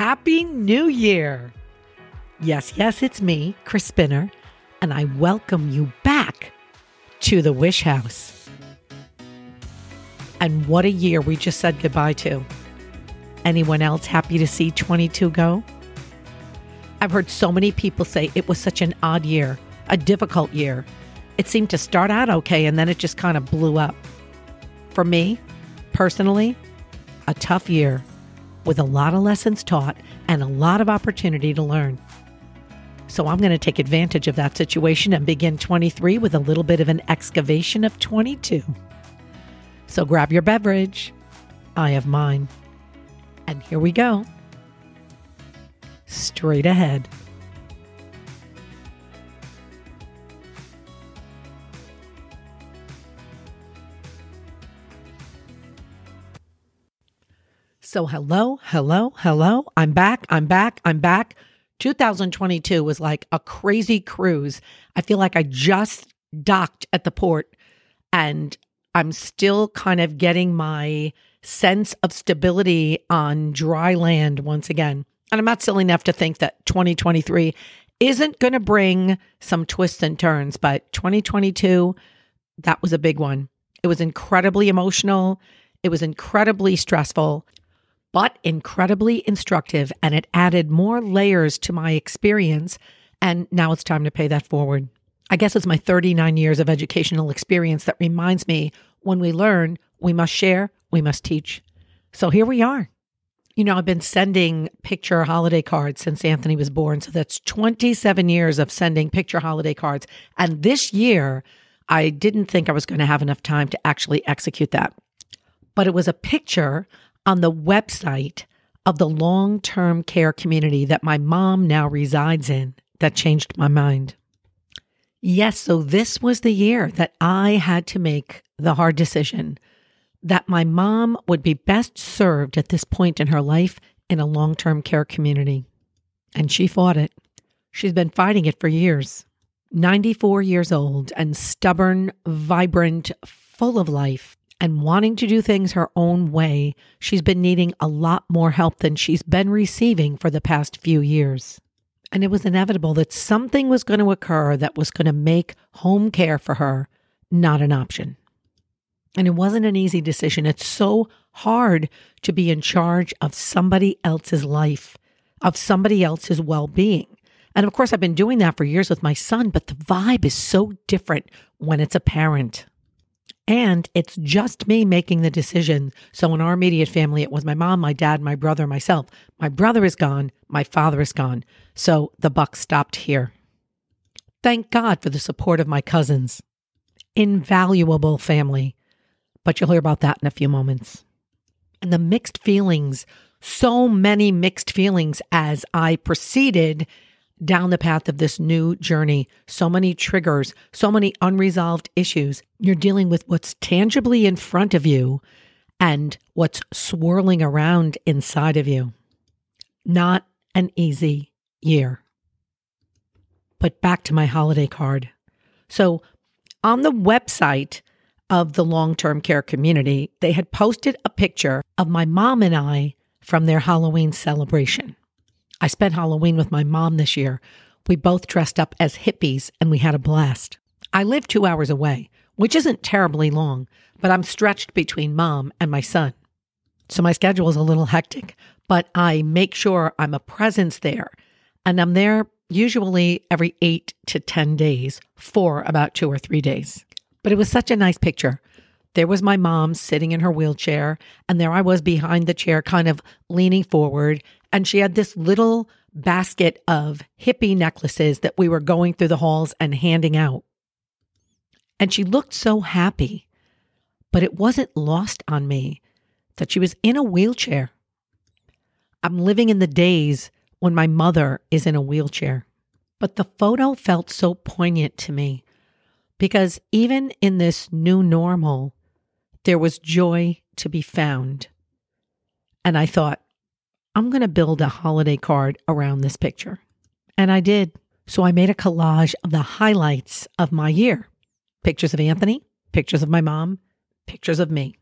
Happy New Year! Yes, yes, it's me, Chris Spinner, and I welcome you back to the Wish House. And what a year we just said goodbye to. Anyone else happy to see 22 go? I've heard so many people say it was such an odd year, a difficult year. It seemed to start out okay and then it just kind of blew up. For me, personally, a tough year with a lot of lessons taught and a lot of opportunity to learn. So I'm going to take advantage of that situation and begin 23 with a little bit of an excavation of 22. So grab your beverage. I have mine. And here we go. Straight ahead. So, hello, hello, hello. I'm back. I'm back. I'm back. 2022 was like a crazy cruise. I feel like I just docked at the port and I'm still kind of getting my sense of stability on dry land once again. And I'm not silly enough to think that 2023 isn't going to bring some twists and turns, but 2022, that was a big one. It was incredibly emotional. It was incredibly stressful, but incredibly instructive. And it added more layers to my experience. And now it's time to pay that forward. I guess it's my 39 years of educational experience that reminds me when we learn, we must share, we must teach. So here we are. You know, I've been sending picture holiday cards since Anthony was born. So that's 27 years of sending picture holiday cards. And this year, I didn't think I was going to have enough time to actually execute that. But it was a picture on the website of the long term care community that my mom now resides in that changed my mind. Yes, so this was the year that I had to make the hard decision that my mom would be best served at this point in her life in a long term care community. And she fought it. She's been fighting it for years. 94 years old and stubborn, vibrant, full of life, and wanting to do things her own way, she's been needing a lot more help than she's been receiving for the past few years. And it was inevitable that something was going to occur that was going to make home care for her not an option. And it wasn't an easy decision. It's so hard to be in charge of somebody else's life, of somebody else's well being. And of course, I've been doing that for years with my son, but the vibe is so different when it's a parent. And it's just me making the decision. So in our immediate family, it was my mom, my dad, my brother, myself. My brother is gone. My father is gone. So the buck stopped here. Thank God for the support of my cousins. Invaluable family. But you'll hear about that in a few moments. And the mixed feelings, so many mixed feelings as I proceeded down the path of this new journey. So many triggers, so many unresolved issues. You're dealing with what's tangibly in front of you and what's swirling around inside of you. Not an easy year. But back to my holiday card. So, on the website of the long term care community, they had posted a picture of my mom and I from their Halloween celebration. I spent Halloween with my mom this year. We both dressed up as hippies and we had a blast. I live two hours away, which isn't terribly long, but I'm stretched between mom and my son. So my schedule is a little hectic, but I make sure I'm a presence there. And I'm there usually every eight to 10 days for about two or three days. But it was such a nice picture. There was my mom sitting in her wheelchair, and there I was behind the chair, kind of leaning forward, and she had this little basket of hippie necklaces that we were going through the halls and handing out. And she looked so happy, but it wasn't lost on me that she was in a wheelchair. I'm living in the days when my mother is in a wheelchair. But the photo felt so poignant to me because even in this new normal, there was joy to be found. And I thought, I'm going to build a holiday card around this picture. And I did. So I made a collage of the highlights of my year pictures of Anthony, pictures of my mom, pictures of me.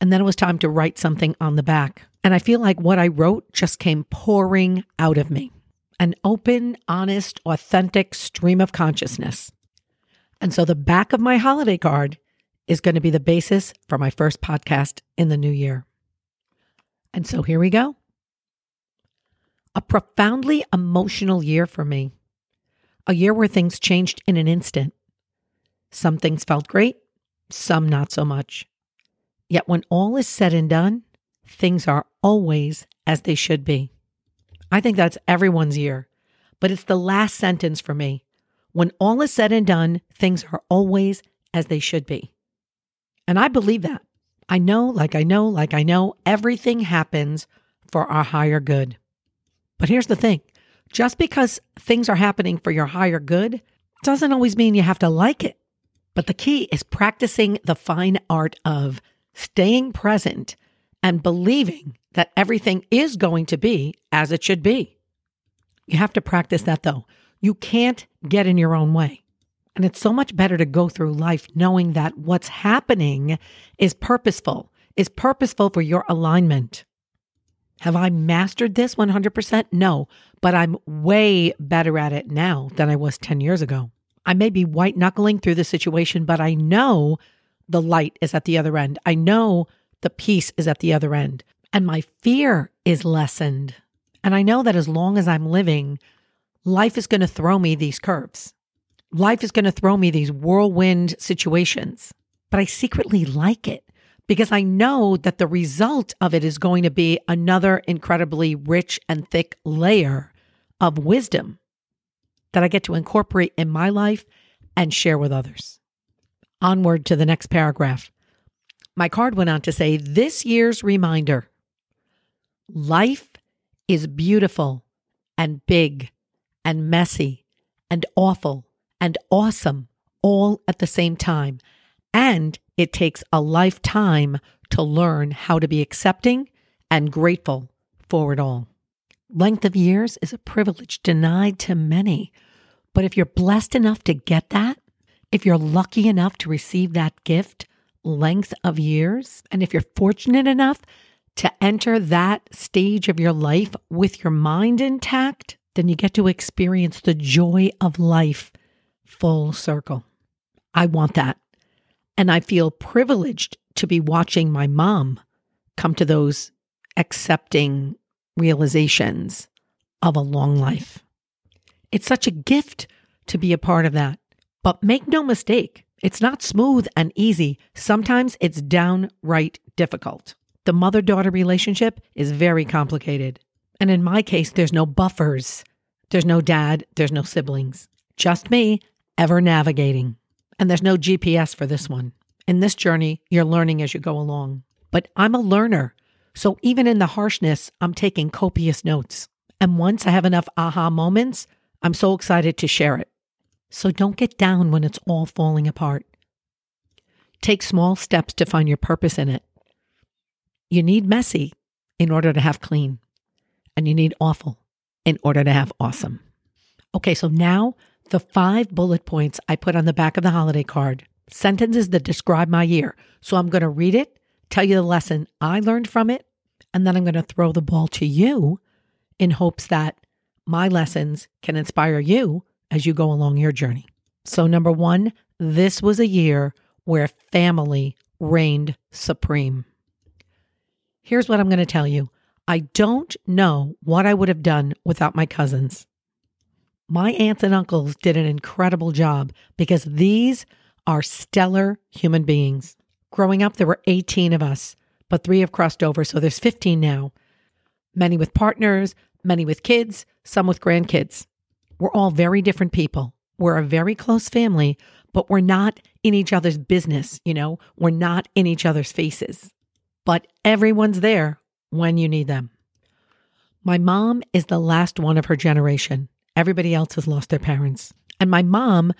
And then it was time to write something on the back. And I feel like what I wrote just came pouring out of me an open, honest, authentic stream of consciousness. And so the back of my holiday card is going to be the basis for my first podcast in the new year. And so here we go. A profoundly emotional year for me. A year where things changed in an instant. Some things felt great, some not so much. Yet when all is said and done, things are always as they should be. I think that's everyone's year, but it's the last sentence for me. When all is said and done, things are always as they should be. And I believe that. I know, like I know, like I know, everything happens for our higher good. But here's the thing just because things are happening for your higher good doesn't always mean you have to like it. But the key is practicing the fine art of staying present and believing that everything is going to be as it should be. You have to practice that though. You can't get in your own way. And it's so much better to go through life knowing that what's happening is purposeful, is purposeful for your alignment. Have I mastered this 100%? No, but I'm way better at it now than I was 10 years ago. I may be white knuckling through the situation, but I know the light is at the other end. I know the peace is at the other end, and my fear is lessened. And I know that as long as I'm living, life is going to throw me these curves. Life is going to throw me these whirlwind situations, but I secretly like it because I know that the result of it is going to be another incredibly rich and thick layer of wisdom that I get to incorporate in my life and share with others. Onward to the next paragraph. My card went on to say this year's reminder life is beautiful and big and messy and awful and awesome all at the same time. And it takes a lifetime to learn how to be accepting and grateful for it all. Length of years is a privilege denied to many. But if you're blessed enough to get that, if you're lucky enough to receive that gift, length of years, and if you're fortunate enough to enter that stage of your life with your mind intact, then you get to experience the joy of life full circle. I want that. And I feel privileged to be watching my mom come to those accepting realizations of a long life. It's such a gift to be a part of that. But make no mistake, it's not smooth and easy. Sometimes it's downright difficult. The mother daughter relationship is very complicated. And in my case, there's no buffers. There's no dad, there's no siblings. Just me, ever navigating. And there's no GPS for this one. In this journey, you're learning as you go along. But I'm a learner. So even in the harshness, I'm taking copious notes. And once I have enough aha moments, I'm so excited to share it. So don't get down when it's all falling apart. Take small steps to find your purpose in it. You need messy in order to have clean, and you need awful in order to have awesome. Okay, so now the five bullet points I put on the back of the holiday card, sentences that describe my year. So I'm going to read it, tell you the lesson I learned from it, and then I'm going to throw the ball to you in hopes that my lessons can inspire you as you go along your journey. So, number one, this was a year where family reigned supreme. Here's what I'm going to tell you I don't know what I would have done without my cousins. My aunts and uncles did an incredible job because these are stellar human beings. Growing up, there were 18 of us, but three have crossed over, so there's 15 now. Many with partners, many with kids, some with grandkids. We're all very different people. We're a very close family, but we're not in each other's business, you know? We're not in each other's faces. But everyone's there when you need them. My mom is the last one of her generation. Everybody else has lost their parents. And my mom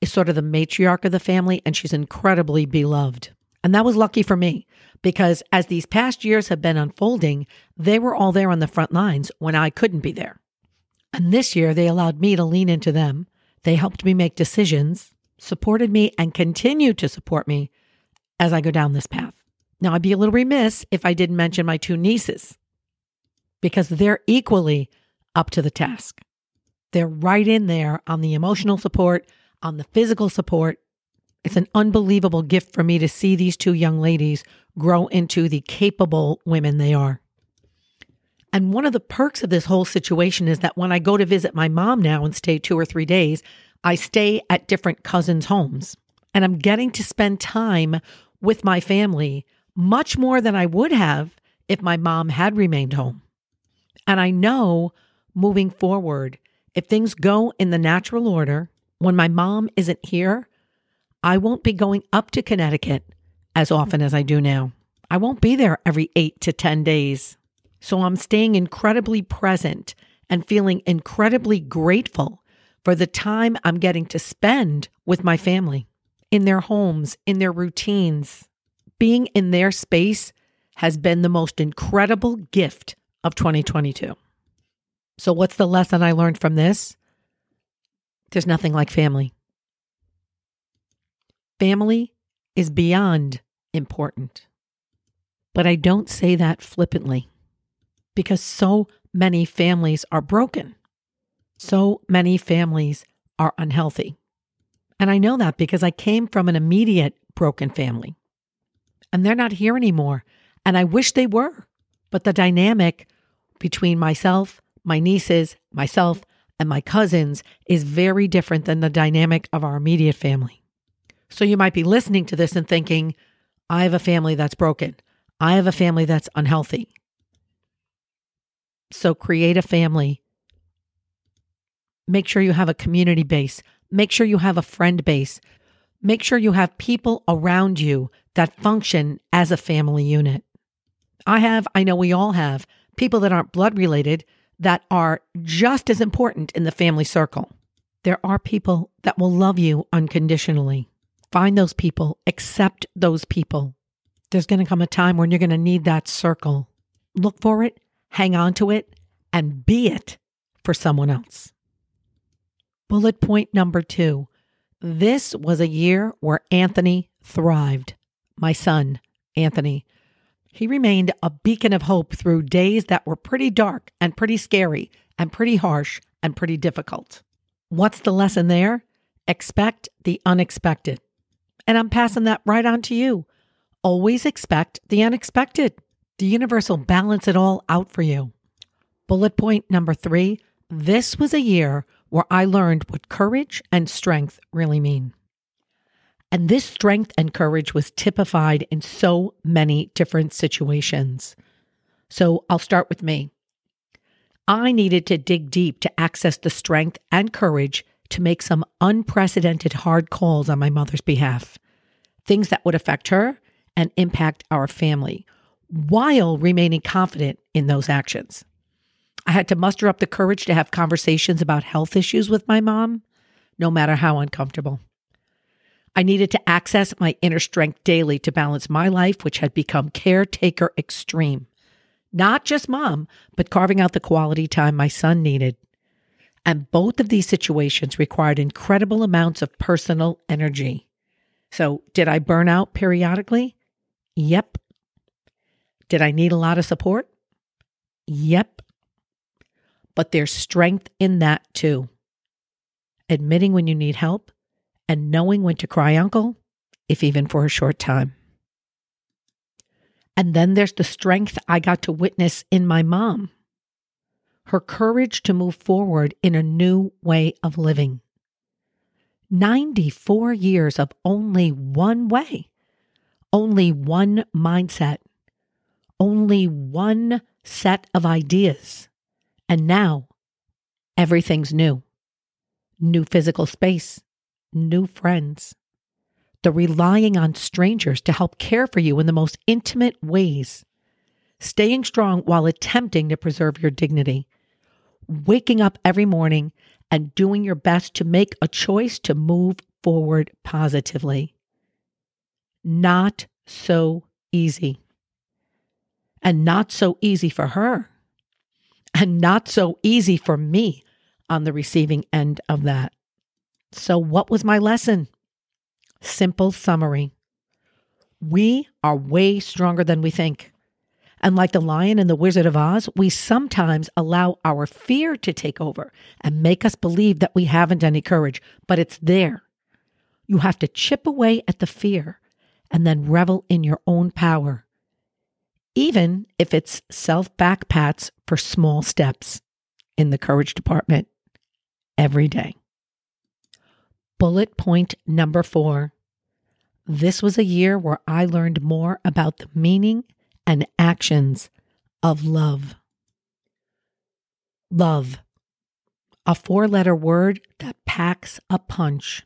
is sort of the matriarch of the family, and she's incredibly beloved. And that was lucky for me because as these past years have been unfolding, they were all there on the front lines when I couldn't be there. And this year, they allowed me to lean into them. They helped me make decisions, supported me, and continue to support me as I go down this path. Now, I'd be a little remiss if I didn't mention my two nieces. because they're equally up to the task. They're right in there on the emotional support, on the physical support. It's an unbelievable gift for me to see these two young ladies grow into the capable women they are. And one of the perks of this whole situation is that when I go to visit my mom now and stay two or three days, I stay at different cousins' homes. And I'm getting to spend time with my family much more than I would have if my mom had remained home. And I know moving forward, if things go in the natural order, when my mom isn't here, I won't be going up to Connecticut as often as I do now. I won't be there every eight to 10 days. So I'm staying incredibly present and feeling incredibly grateful for the time I'm getting to spend with my family in their homes, in their routines. Being in their space has been the most incredible gift of 2022. So, what's the lesson I learned from this? There's nothing like family. Family is beyond important. But I don't say that flippantly because so many families are broken. So many families are unhealthy. And I know that because I came from an immediate broken family. And they're not here anymore. And I wish they were. But the dynamic between myself, my nieces, myself, and my cousins is very different than the dynamic of our immediate family. So you might be listening to this and thinking, I have a family that's broken. I have a family that's unhealthy. So create a family. Make sure you have a community base. Make sure you have a friend base. Make sure you have people around you that function as a family unit. I have, I know we all have, people that aren't blood related that are just as important in the family circle. There are people that will love you unconditionally. Find those people, accept those people. There's going to come a time when you're going to need that circle. Look for it, hang on to it, and be it for someone else. Bullet point number two this was a year where Anthony thrived. My son, Anthony. He remained a beacon of hope through days that were pretty dark and pretty scary and pretty harsh and pretty difficult. What's the lesson there? Expect the unexpected. And I'm passing that right on to you. Always expect the unexpected. The universe will balance it all out for you. Bullet point number three this was a year where I learned what courage and strength really mean. And this strength and courage was typified in so many different situations. So I'll start with me. I needed to dig deep to access the strength and courage to make some unprecedented hard calls on my mother's behalf, things that would affect her and impact our family, while remaining confident in those actions. I had to muster up the courage to have conversations about health issues with my mom, no matter how uncomfortable. I needed to access my inner strength daily to balance my life, which had become caretaker extreme. Not just mom, but carving out the quality time my son needed. And both of these situations required incredible amounts of personal energy. So, did I burn out periodically? Yep. Did I need a lot of support? Yep. But there's strength in that too. Admitting when you need help and knowing when to cry uncle, if even for a short time. And then there's the strength I got to witness in my mom her courage to move forward in a new way of living. 94 years of only one way, only one mindset, only one set of ideas. And now everything's new. New physical space, new friends, the relying on strangers to help care for you in the most intimate ways, staying strong while attempting to preserve your dignity, waking up every morning and doing your best to make a choice to move forward positively. Not so easy. And not so easy for her. And not so easy for me on the receiving end of that. So, what was my lesson? Simple summary. We are way stronger than we think. And like the lion in the Wizard of Oz, we sometimes allow our fear to take over and make us believe that we haven't any courage, but it's there. You have to chip away at the fear and then revel in your own power, even if it's self back pats for small steps in the courage department every day. Bullet point number four. This was a year where I learned more about the meaning and actions of love. Love, a four letter word that packs a punch.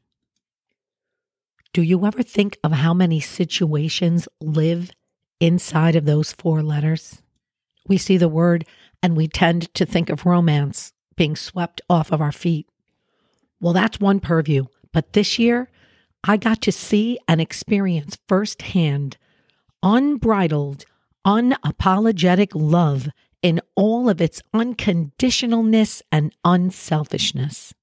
Do you ever think of how many situations live inside of those four letters? We see the word and we tend to think of romance being swept off of our feet. Well, that's one purview. But this year, I got to see and experience firsthand unbridled unapologetic love in all of its unconditionalness and unselfishness.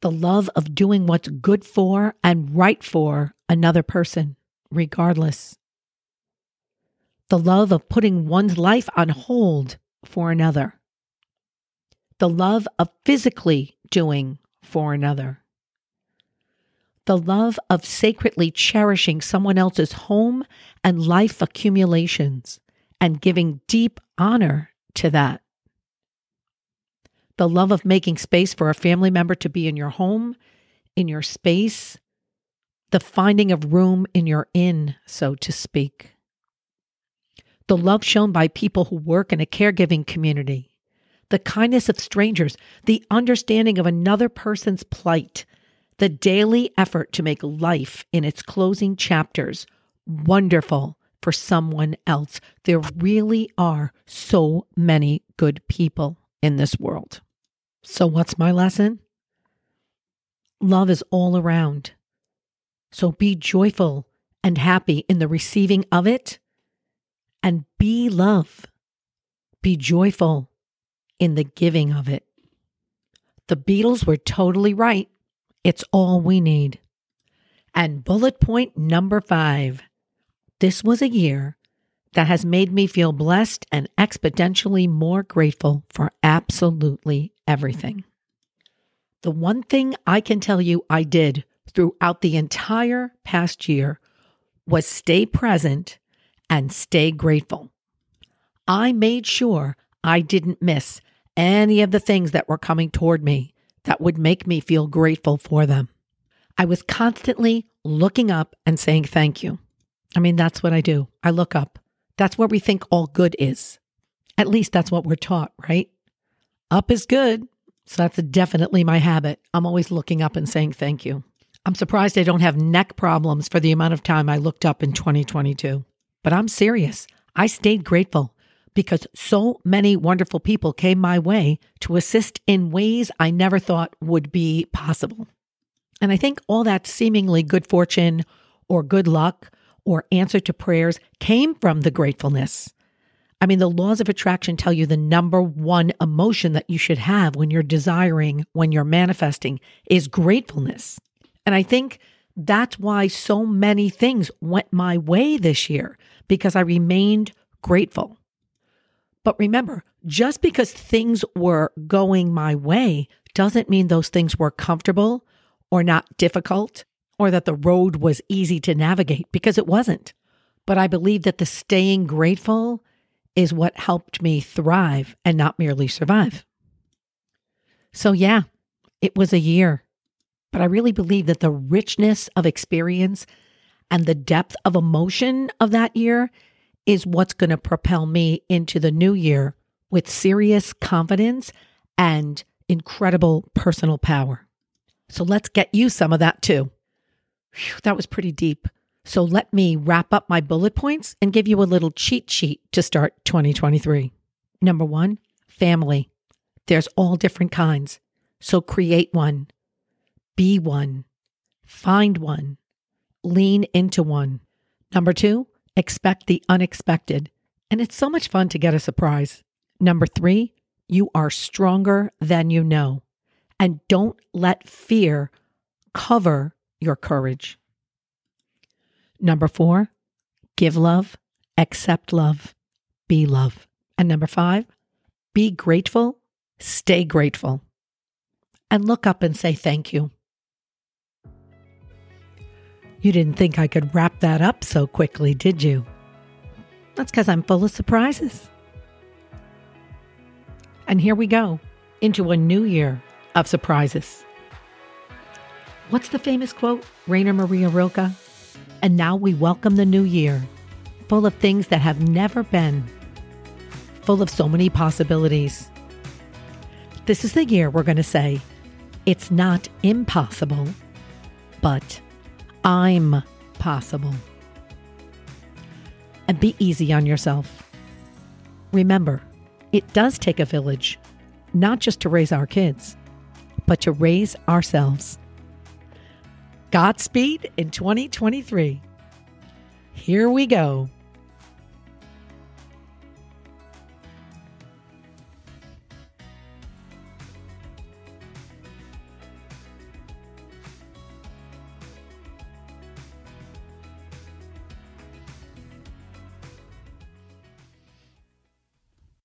The love of doing what's good for and right for another person, regardless. The love of putting one's life on hold for another. The love of physically doing for another the love of sacredly cherishing someone else's home and life accumulations and giving deep honor to that. The love of making space for a family member to be in your home, in your space, the finding of room in your inn, so to speak. The love shown by people who work in a caregiving community, the kindness of strangers, the understanding of another person's plight the daily effort to make life in its closing chapters wonderful for someone else. There really are so many good people in this world. So, what's my lesson? Love is all around. So, be joyful and happy in the receiving of it and be love. Be joyful in the giving of it. The Beatles were totally right it's all we need. And bullet point number five this was a year that has made me feel blessed and exponentially more grateful for absolutely everything. The one thing I can tell you I did throughout the entire past year was stay present and stay grateful. I made sure I didn't miss any of the things that were coming toward me that would make me feel grateful for them. I was constantly looking up and saying thank you. I mean, that's what I do. I look up. That's where we think all good is. At least that's what we're taught, right? Up is good. So that's definitely my habit. I'm always looking up and saying thank you. I'm surprised I don't have neck problems for the amount of time I looked up in 2022. But I'm serious. I stayed grateful because so many wonderful people came my way to assist in ways I never thought would be possible. And I think all that seemingly good fortune or good luck or answer to prayers came from the gratefulness. I mean, the laws of attraction tell you the number one emotion that you should have when you're desiring, when you're manifesting, is gratefulness. And I think that's why so many things went my way this year because I remained grateful. But remember, just because things were going my way doesn't mean those things were comfortable or not difficult or that the road was easy to navigate because it wasn't. But I believe that the staying grateful is what helped me thrive and not merely survive. So, yeah, it was a year, but I really believe that the richness of experience and the depth of emotion of that year is what's going to propel me into the new year with serious confidence and incredible personal power. So let's get you some of that too. Whew, that was pretty deep. So let me wrap up my bullet points and give you a little cheat sheet to start 2023. Number one, family. There's all different kinds. So create one, be one, find one, lean into one. Number two, Expect the unexpected. And it's so much fun to get a surprise. Number three, you are stronger than you know. And don't let fear cover your courage. Number four, give love, accept love, be love. And number five, be grateful, stay grateful, and look up and say thank you. You didn't think I could wrap that up so quickly, did you? That's because I'm full of surprises. And here we go into a new year of surprises. What's the famous quote? Rainer Maria Rilke. And now we welcome the new year, full of things that have never been, full of so many possibilities. This is the year we're going to say, it's not impossible, but I'm possible. And be easy on yourself. Remember, it does take a village, not just to raise our kids, but to raise ourselves. Godspeed in 2023. Here we go.